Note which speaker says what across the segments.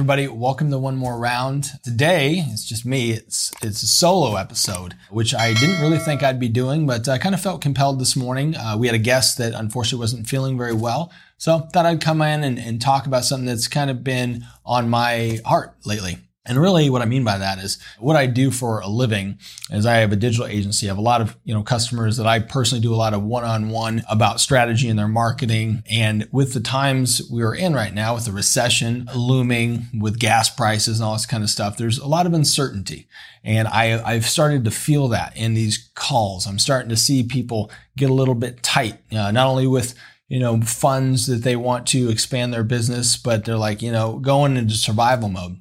Speaker 1: everybody. Welcome to one more round. Today, it's just me. It's it's a solo episode, which I didn't really think I'd be doing, but I kind of felt compelled this morning. Uh, we had a guest that unfortunately wasn't feeling very well, so thought I'd come in and, and talk about something that's kind of been on my heart lately. And really what I mean by that is what I do for a living is I have a digital agency. I have a lot of, you know, customers that I personally do a lot of one-on-one about strategy and their marketing. And with the times we're in right now with the recession looming with gas prices and all this kind of stuff, there's a lot of uncertainty. And I, I've started to feel that in these calls. I'm starting to see people get a little bit tight, uh, not only with you know, funds that they want to expand their business, but they're like, you know, going into survival mode.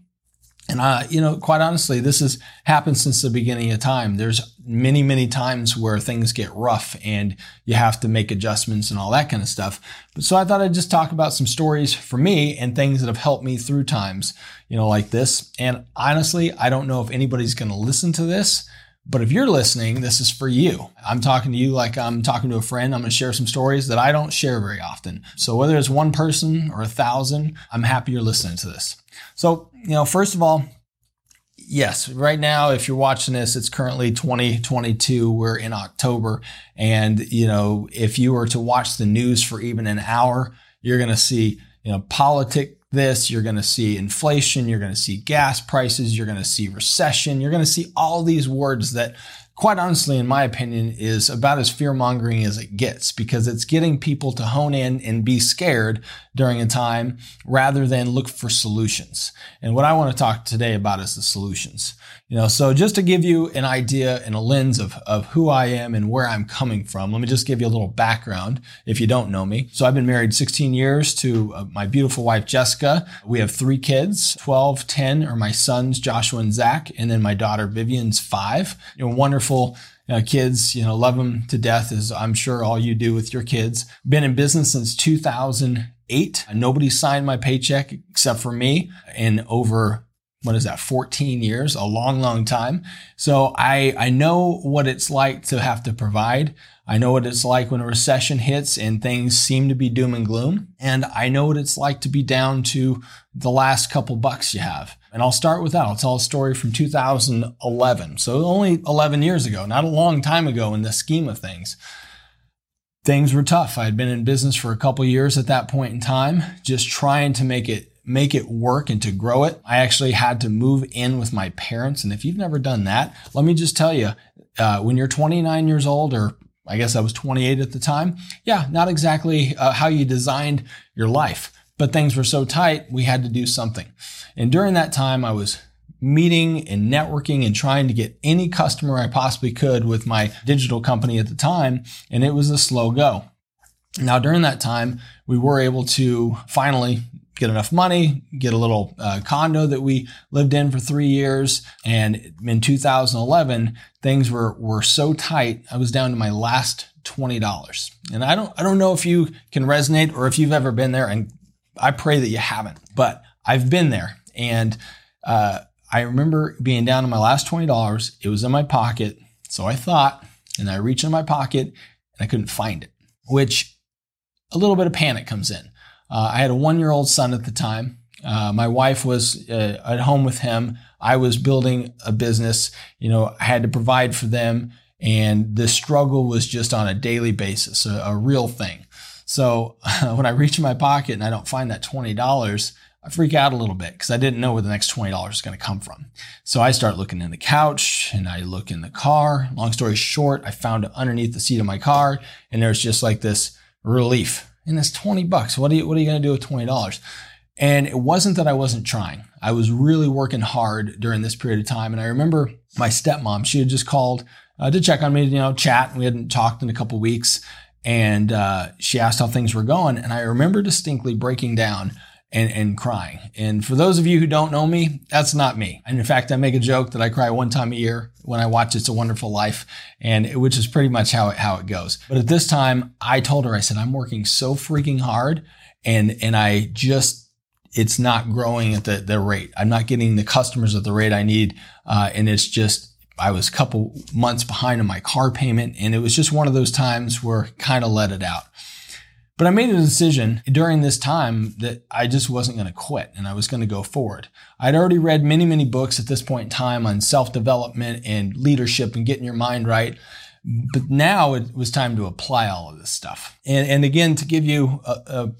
Speaker 1: And I, you know, quite honestly, this has happened since the beginning of time. There's many, many times where things get rough and you have to make adjustments and all that kind of stuff. But so I thought I'd just talk about some stories for me and things that have helped me through times, you know, like this. And honestly, I don't know if anybody's going to listen to this, but if you're listening, this is for you. I'm talking to you like I'm talking to a friend. I'm going to share some stories that I don't share very often. So whether it's one person or a thousand, I'm happy you're listening to this. So, you know, first of all, yes, right now, if you're watching this, it's currently 2022. We're in October. And, you know, if you were to watch the news for even an hour, you're going to see, you know, politic this, you're going to see inflation, you're going to see gas prices, you're going to see recession, you're going to see all these words that quite honestly, in my opinion, is about as fear mongering as it gets because it's getting people to hone in and be scared during a time rather than look for solutions. And what I want to talk today about is the solutions. You know, so just to give you an idea and a lens of, of who I am and where I'm coming from, let me just give you a little background if you don't know me. So I've been married 16 years to uh, my beautiful wife, Jessica. We have three kids, 12, 10 are my sons, Joshua and Zach, and then my daughter, Vivian's five. You know, wonderful uh, kids, you know, love them to death as I'm sure all you do with your kids. Been in business since 2008. Nobody signed my paycheck except for me in over what is that 14 years a long long time. So i i know what it's like to have to provide. I know what it's like when a recession hits and things seem to be doom and gloom. And i know what it's like to be down to the last couple bucks you have. And i'll start with that. I'll tell a story from 2011 so only 11 years ago not a long time ago in the scheme of things. Things were tough. I had been in business for a couple years at that point in time just trying to make it make it work and to grow it, I actually had to move in with my parents. And if you've never done that, let me just tell you, uh, when you're 29 years old, or I guess I was 28 at the time, yeah, not exactly uh, how you designed your life, but things were so tight, we had to do something. And during that time, I was meeting and networking and trying to get any customer I possibly could with my digital company at the time. And it was a slow go. Now, during that time, we were able to finally get enough money, get a little uh, condo that we lived in for three years. And in 2011, things were, were so tight. I was down to my last $20. And I don't, I don't know if you can resonate or if you've ever been there. And I pray that you haven't, but I've been there. And, uh, I remember being down to my last $20. It was in my pocket. So I thought, and I reached in my pocket and I couldn't find it, which a little bit of panic comes in. Uh, I had a one year old son at the time. Uh, my wife was uh, at home with him. I was building a business. You know, I had to provide for them. And the struggle was just on a daily basis, a, a real thing. So when I reach in my pocket and I don't find that $20, I freak out a little bit because I didn't know where the next $20 is going to come from. So I start looking in the couch and I look in the car. Long story short, I found it underneath the seat of my car and there's just like this relief and it's 20 bucks. What are you, what are you going to do with $20? And it wasn't that I wasn't trying. I was really working hard during this period of time. And I remember my stepmom, she had just called uh, to check on me, you know, chat. We hadn't talked in a couple weeks. And uh, she asked how things were going. And I remember distinctly breaking down and, and crying. And for those of you who don't know me, that's not me. And in fact, I make a joke that I cry one time a year when I watch It's a Wonderful Life, and it, which is pretty much how it, how it goes. But at this time, I told her, I said, I'm working so freaking hard and, and I just, it's not growing at the, the rate. I'm not getting the customers at the rate I need. Uh, and it's just, I was a couple months behind on my car payment. And it was just one of those times where kind of let it out. But I made a decision during this time that I just wasn't going to quit and I was going to go forward. I'd already read many, many books at this point in time on self development and leadership and getting your mind right. But now it was time to apply all of this stuff. And, and again, to give you a, a,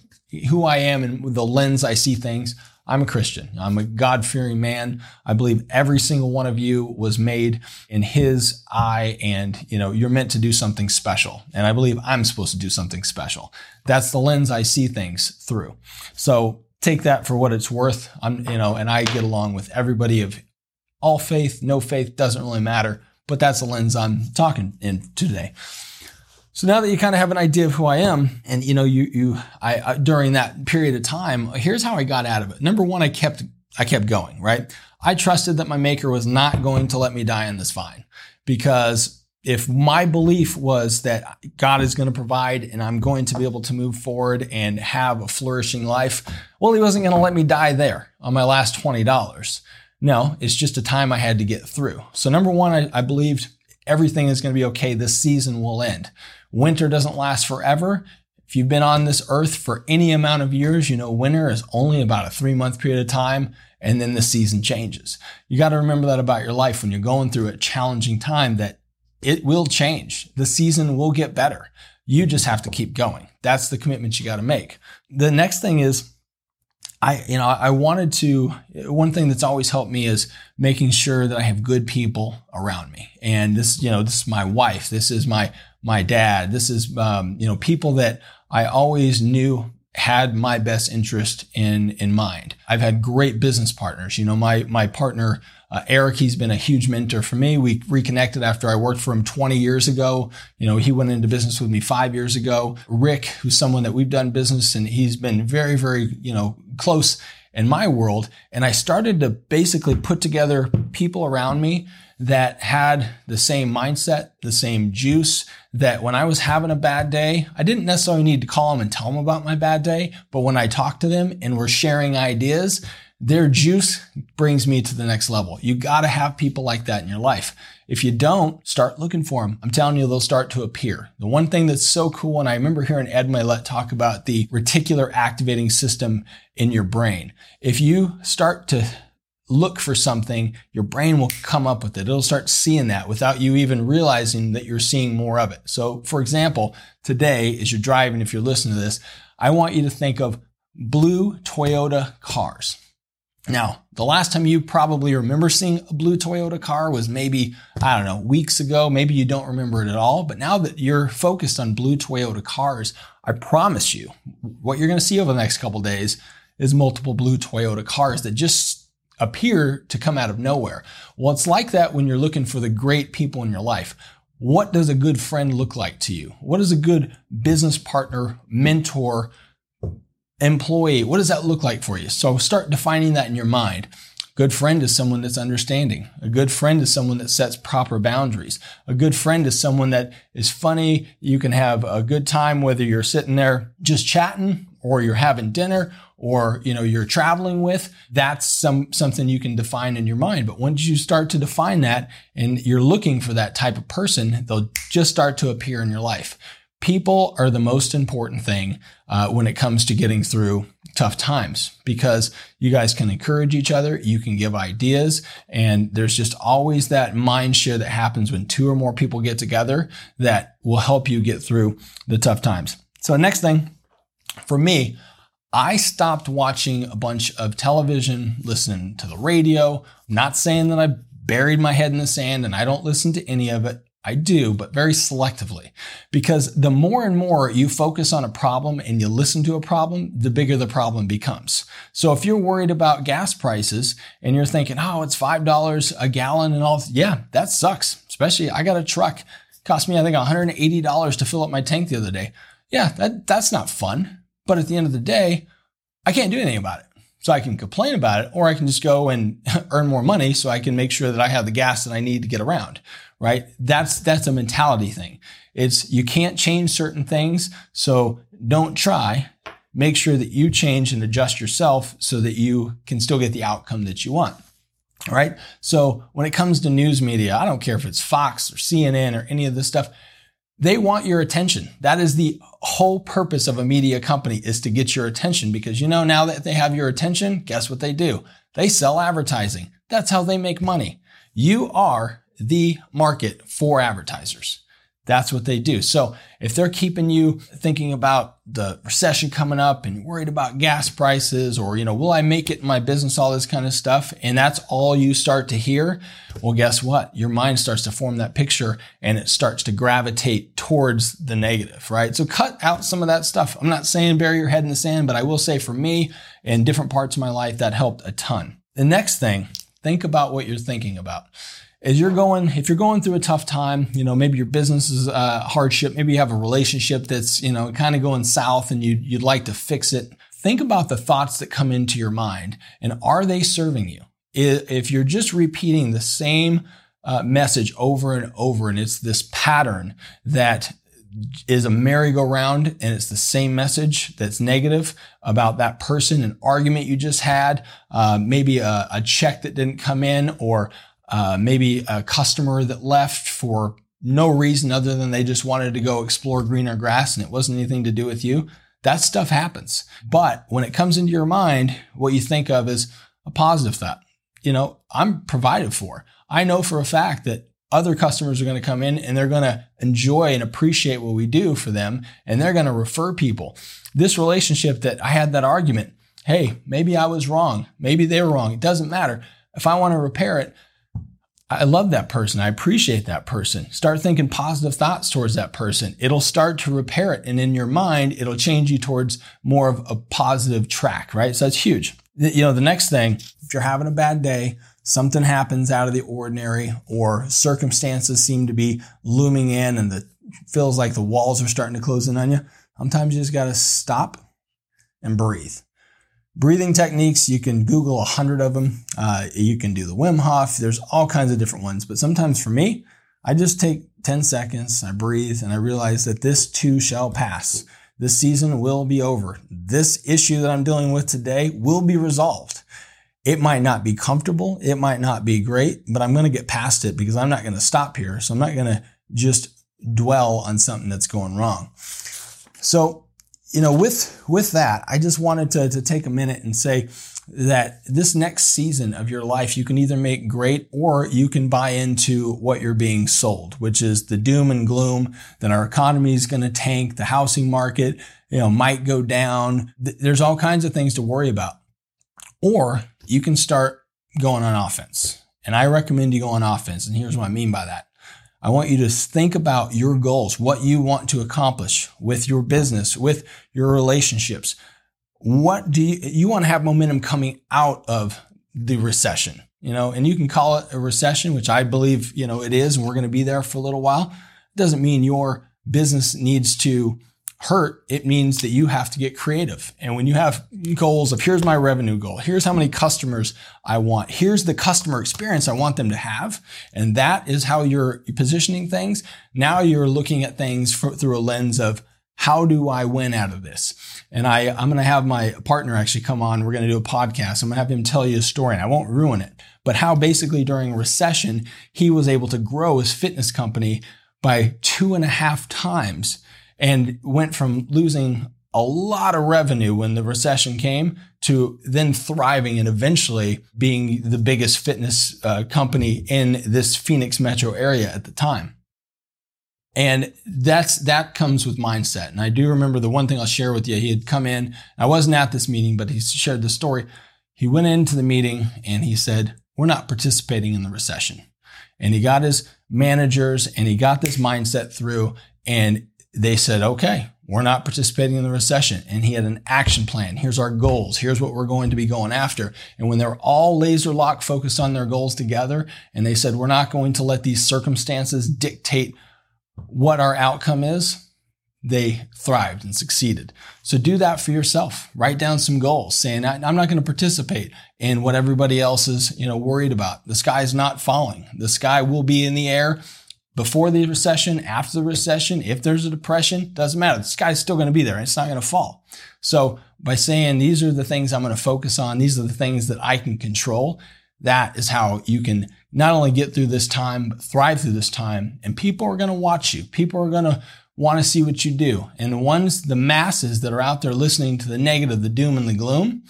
Speaker 1: who I am and the lens I see things, I'm a Christian. I'm a God fearing man. I believe every single one of you was made in his eye and, you know, you're meant to do something special. And I believe I'm supposed to do something special. That's the lens I see things through. So take that for what it's worth. I'm, you know, and I get along with everybody of all faith, no faith, doesn't really matter. But that's the lens I'm talking in today. So now that you kind of have an idea of who I am, and you know, you you I, I, during that period of time, here's how I got out of it. Number one, I kept I kept going. Right, I trusted that my Maker was not going to let me die in this vine, because if my belief was that God is going to provide and I'm going to be able to move forward and have a flourishing life, well, He wasn't going to let me die there on my last twenty dollars. No, it's just a time I had to get through. So number one, I, I believed everything is going to be okay. This season will end. Winter doesn't last forever. If you've been on this earth for any amount of years, you know winter is only about a three month period of time and then the season changes. You got to remember that about your life when you're going through a challenging time that it will change. The season will get better. You just have to keep going. That's the commitment you got to make. The next thing is I, you know, I wanted to, one thing that's always helped me is making sure that I have good people around me. And this, you know, this is my wife. This is my, my dad. This is, um, you know, people that I always knew had my best interest in, in mind. I've had great business partners. You know, my, my partner, uh, Eric, he's been a huge mentor for me. We reconnected after I worked for him 20 years ago. You know, he went into business with me five years ago. Rick, who's someone that we've done business and he's been very, very, you know, close in my world. And I started to basically put together people around me that had the same mindset, the same juice, that when I was having a bad day, I didn't necessarily need to call them and tell them about my bad day. But when I talk to them and we're sharing ideas, their juice brings me to the next level. You got to have people like that in your life. If you don't, start looking for them. I'm telling you, they'll start to appear. The one thing that's so cool, and I remember hearing Ed Mylett talk about the reticular activating system in your brain. If you start to look for something, your brain will come up with it. It'll start seeing that without you even realizing that you're seeing more of it. So, for example, today, as you're driving, if you're listening to this, I want you to think of blue Toyota cars. Now, the last time you probably remember seeing a blue Toyota car was maybe, I don't know, weeks ago. Maybe you don't remember it at all. But now that you're focused on blue Toyota cars, I promise you, what you're going to see over the next couple days is multiple blue Toyota cars that just appear to come out of nowhere. Well, it's like that when you're looking for the great people in your life. What does a good friend look like to you? What does a good business partner, mentor, employee, what does that look like for you? So start defining that in your mind. Good friend is someone that's understanding. A good friend is someone that sets proper boundaries. A good friend is someone that is funny. You can have a good time whether you're sitting there just chatting or you're having dinner or you know you're traveling with that's some something you can define in your mind but once you start to define that and you're looking for that type of person they'll just start to appear in your life people are the most important thing uh, when it comes to getting through tough times because you guys can encourage each other, you can give ideas, and there's just always that mind share that happens when two or more people get together that will help you get through the tough times. So, next thing for me, I stopped watching a bunch of television, listening to the radio. I'm not saying that I buried my head in the sand and I don't listen to any of it. I do, but very selectively. Because the more and more you focus on a problem and you listen to a problem, the bigger the problem becomes. So if you're worried about gas prices and you're thinking, oh, it's $5 a gallon and all, yeah, that sucks. Especially I got a truck. Cost me, I think, $180 to fill up my tank the other day. Yeah, that, that's not fun. But at the end of the day, I can't do anything about it. So I can complain about it, or I can just go and earn more money so I can make sure that I have the gas that I need to get around right? That's, that's a mentality thing. It's, you can't change certain things. So don't try. Make sure that you change and adjust yourself so that you can still get the outcome that you want. All right. So when it comes to news media, I don't care if it's Fox or CNN or any of this stuff. They want your attention. That is the whole purpose of a media company is to get your attention because you know, now that they have your attention, guess what they do? They sell advertising. That's how they make money. You are the market for advertisers. That's what they do. So if they're keeping you thinking about the recession coming up and worried about gas prices or, you know, will I make it in my business, all this kind of stuff, and that's all you start to hear, well, guess what? Your mind starts to form that picture and it starts to gravitate towards the negative, right? So cut out some of that stuff. I'm not saying bury your head in the sand, but I will say for me in different parts of my life, that helped a ton. The next thing, think about what you're thinking about as you're going, if you're going through a tough time, you know, maybe your business is a hardship, maybe you have a relationship that's, you know, kind of going south and you, you'd like to fix it. Think about the thoughts that come into your mind and are they serving you? If you're just repeating the same uh, message over and over and it's this pattern that is a merry-go-round and it's the same message that's negative about that person, an argument you just had, uh, maybe a, a, check that didn't come in or uh, maybe a customer that left for no reason other than they just wanted to go explore greener grass and it wasn't anything to do with you. That stuff happens. But when it comes into your mind, what you think of is a positive thought. You know, I'm provided for. I know for a fact that other customers are going to come in and they're going to enjoy and appreciate what we do for them and they're going to refer people. This relationship that I had that argument, hey, maybe I was wrong. Maybe they were wrong. It doesn't matter. If I want to repair it, I love that person. I appreciate that person. Start thinking positive thoughts towards that person. It'll start to repair it. And in your mind, it'll change you towards more of a positive track, right? So that's huge. You know, the next thing, if you're having a bad day, something happens out of the ordinary or circumstances seem to be looming in and it feels like the walls are starting to close in on you. Sometimes you just got to stop and breathe. Breathing techniques, you can Google a hundred of them. Uh, you can do the Wim Hof. There's all kinds of different ones. But sometimes for me, I just take 10 seconds, I breathe, and I realize that this too shall pass. This season will be over. This issue that I'm dealing with today will be resolved. It might not be comfortable. It might not be great, but I'm going to get past it because I'm not going to stop here. So I'm not going to just dwell on something that's going wrong. So you know, with, with that, I just wanted to, to take a minute and say that this next season of your life, you can either make great or you can buy into what you're being sold, which is the doom and gloom that our economy is going to tank, the housing market, you know, might go down. There's all kinds of things to worry about. Or you can start going on offense. And I recommend you go on offense. And here's what I mean by that. I want you to think about your goals, what you want to accomplish with your business, with your relationships. What do you, you want to have momentum coming out of the recession? You know, and you can call it a recession, which I believe, you know, it is, and we're going to be there for a little while. It doesn't mean your business needs to hurt, it means that you have to get creative. And when you have goals of here's my revenue goal, here's how many customers I want, here's the customer experience I want them to have, and that is how you're positioning things. Now you're looking at things through a lens of how do I win out of this? And I, I'm going to have my partner actually come on. We're going to do a podcast. I'm going to have him tell you a story and I won't ruin it, but how basically during recession, he was able to grow his fitness company by two and a half times and went from losing a lot of revenue when the recession came to then thriving and eventually being the biggest fitness uh, company in this Phoenix metro area at the time. And that's, that comes with mindset. And I do remember the one thing I'll share with you. He had come in. I wasn't at this meeting, but he shared the story. He went into the meeting and he said, we're not participating in the recession. And he got his managers and he got this mindset through and they said, okay, we're not participating in the recession. And he had an action plan. Here's our goals. Here's what we're going to be going after. And when they're all laser lock focused on their goals together, and they said, we're not going to let these circumstances dictate what our outcome is, they thrived and succeeded. So do that for yourself. Write down some goals saying, I'm not going to participate in what everybody else is, you know, worried about. The sky is not falling. The sky will be in the air before the recession, after the recession, if there's a depression, doesn't matter. The sky's still going to be there. It's not going to fall. So by saying these are the things I'm going to focus on, these are the things that I can control, that is how you can not only get through this time, but thrive through this time. And people are going to watch you. People are going to want to see what you do. And ones, the masses that are out there listening to the negative, the doom and the gloom,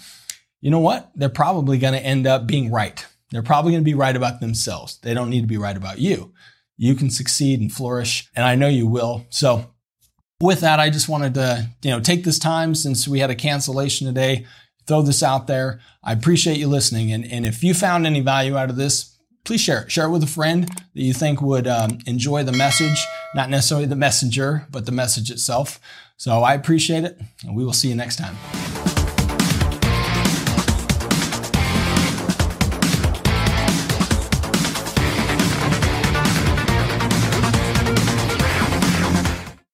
Speaker 1: you know what? They're probably going to end up being right. They're probably going to be right about themselves. They don't need to be right about you. You can succeed and flourish, and I know you will. So with that, I just wanted to, you know, take this time since we had a cancellation today, throw this out there. I appreciate you listening. And, and if you found any value out of this, please share it. Share it with a friend that you think would um, enjoy the message, not necessarily the messenger, but the message itself. So I appreciate it, and we will see you next time.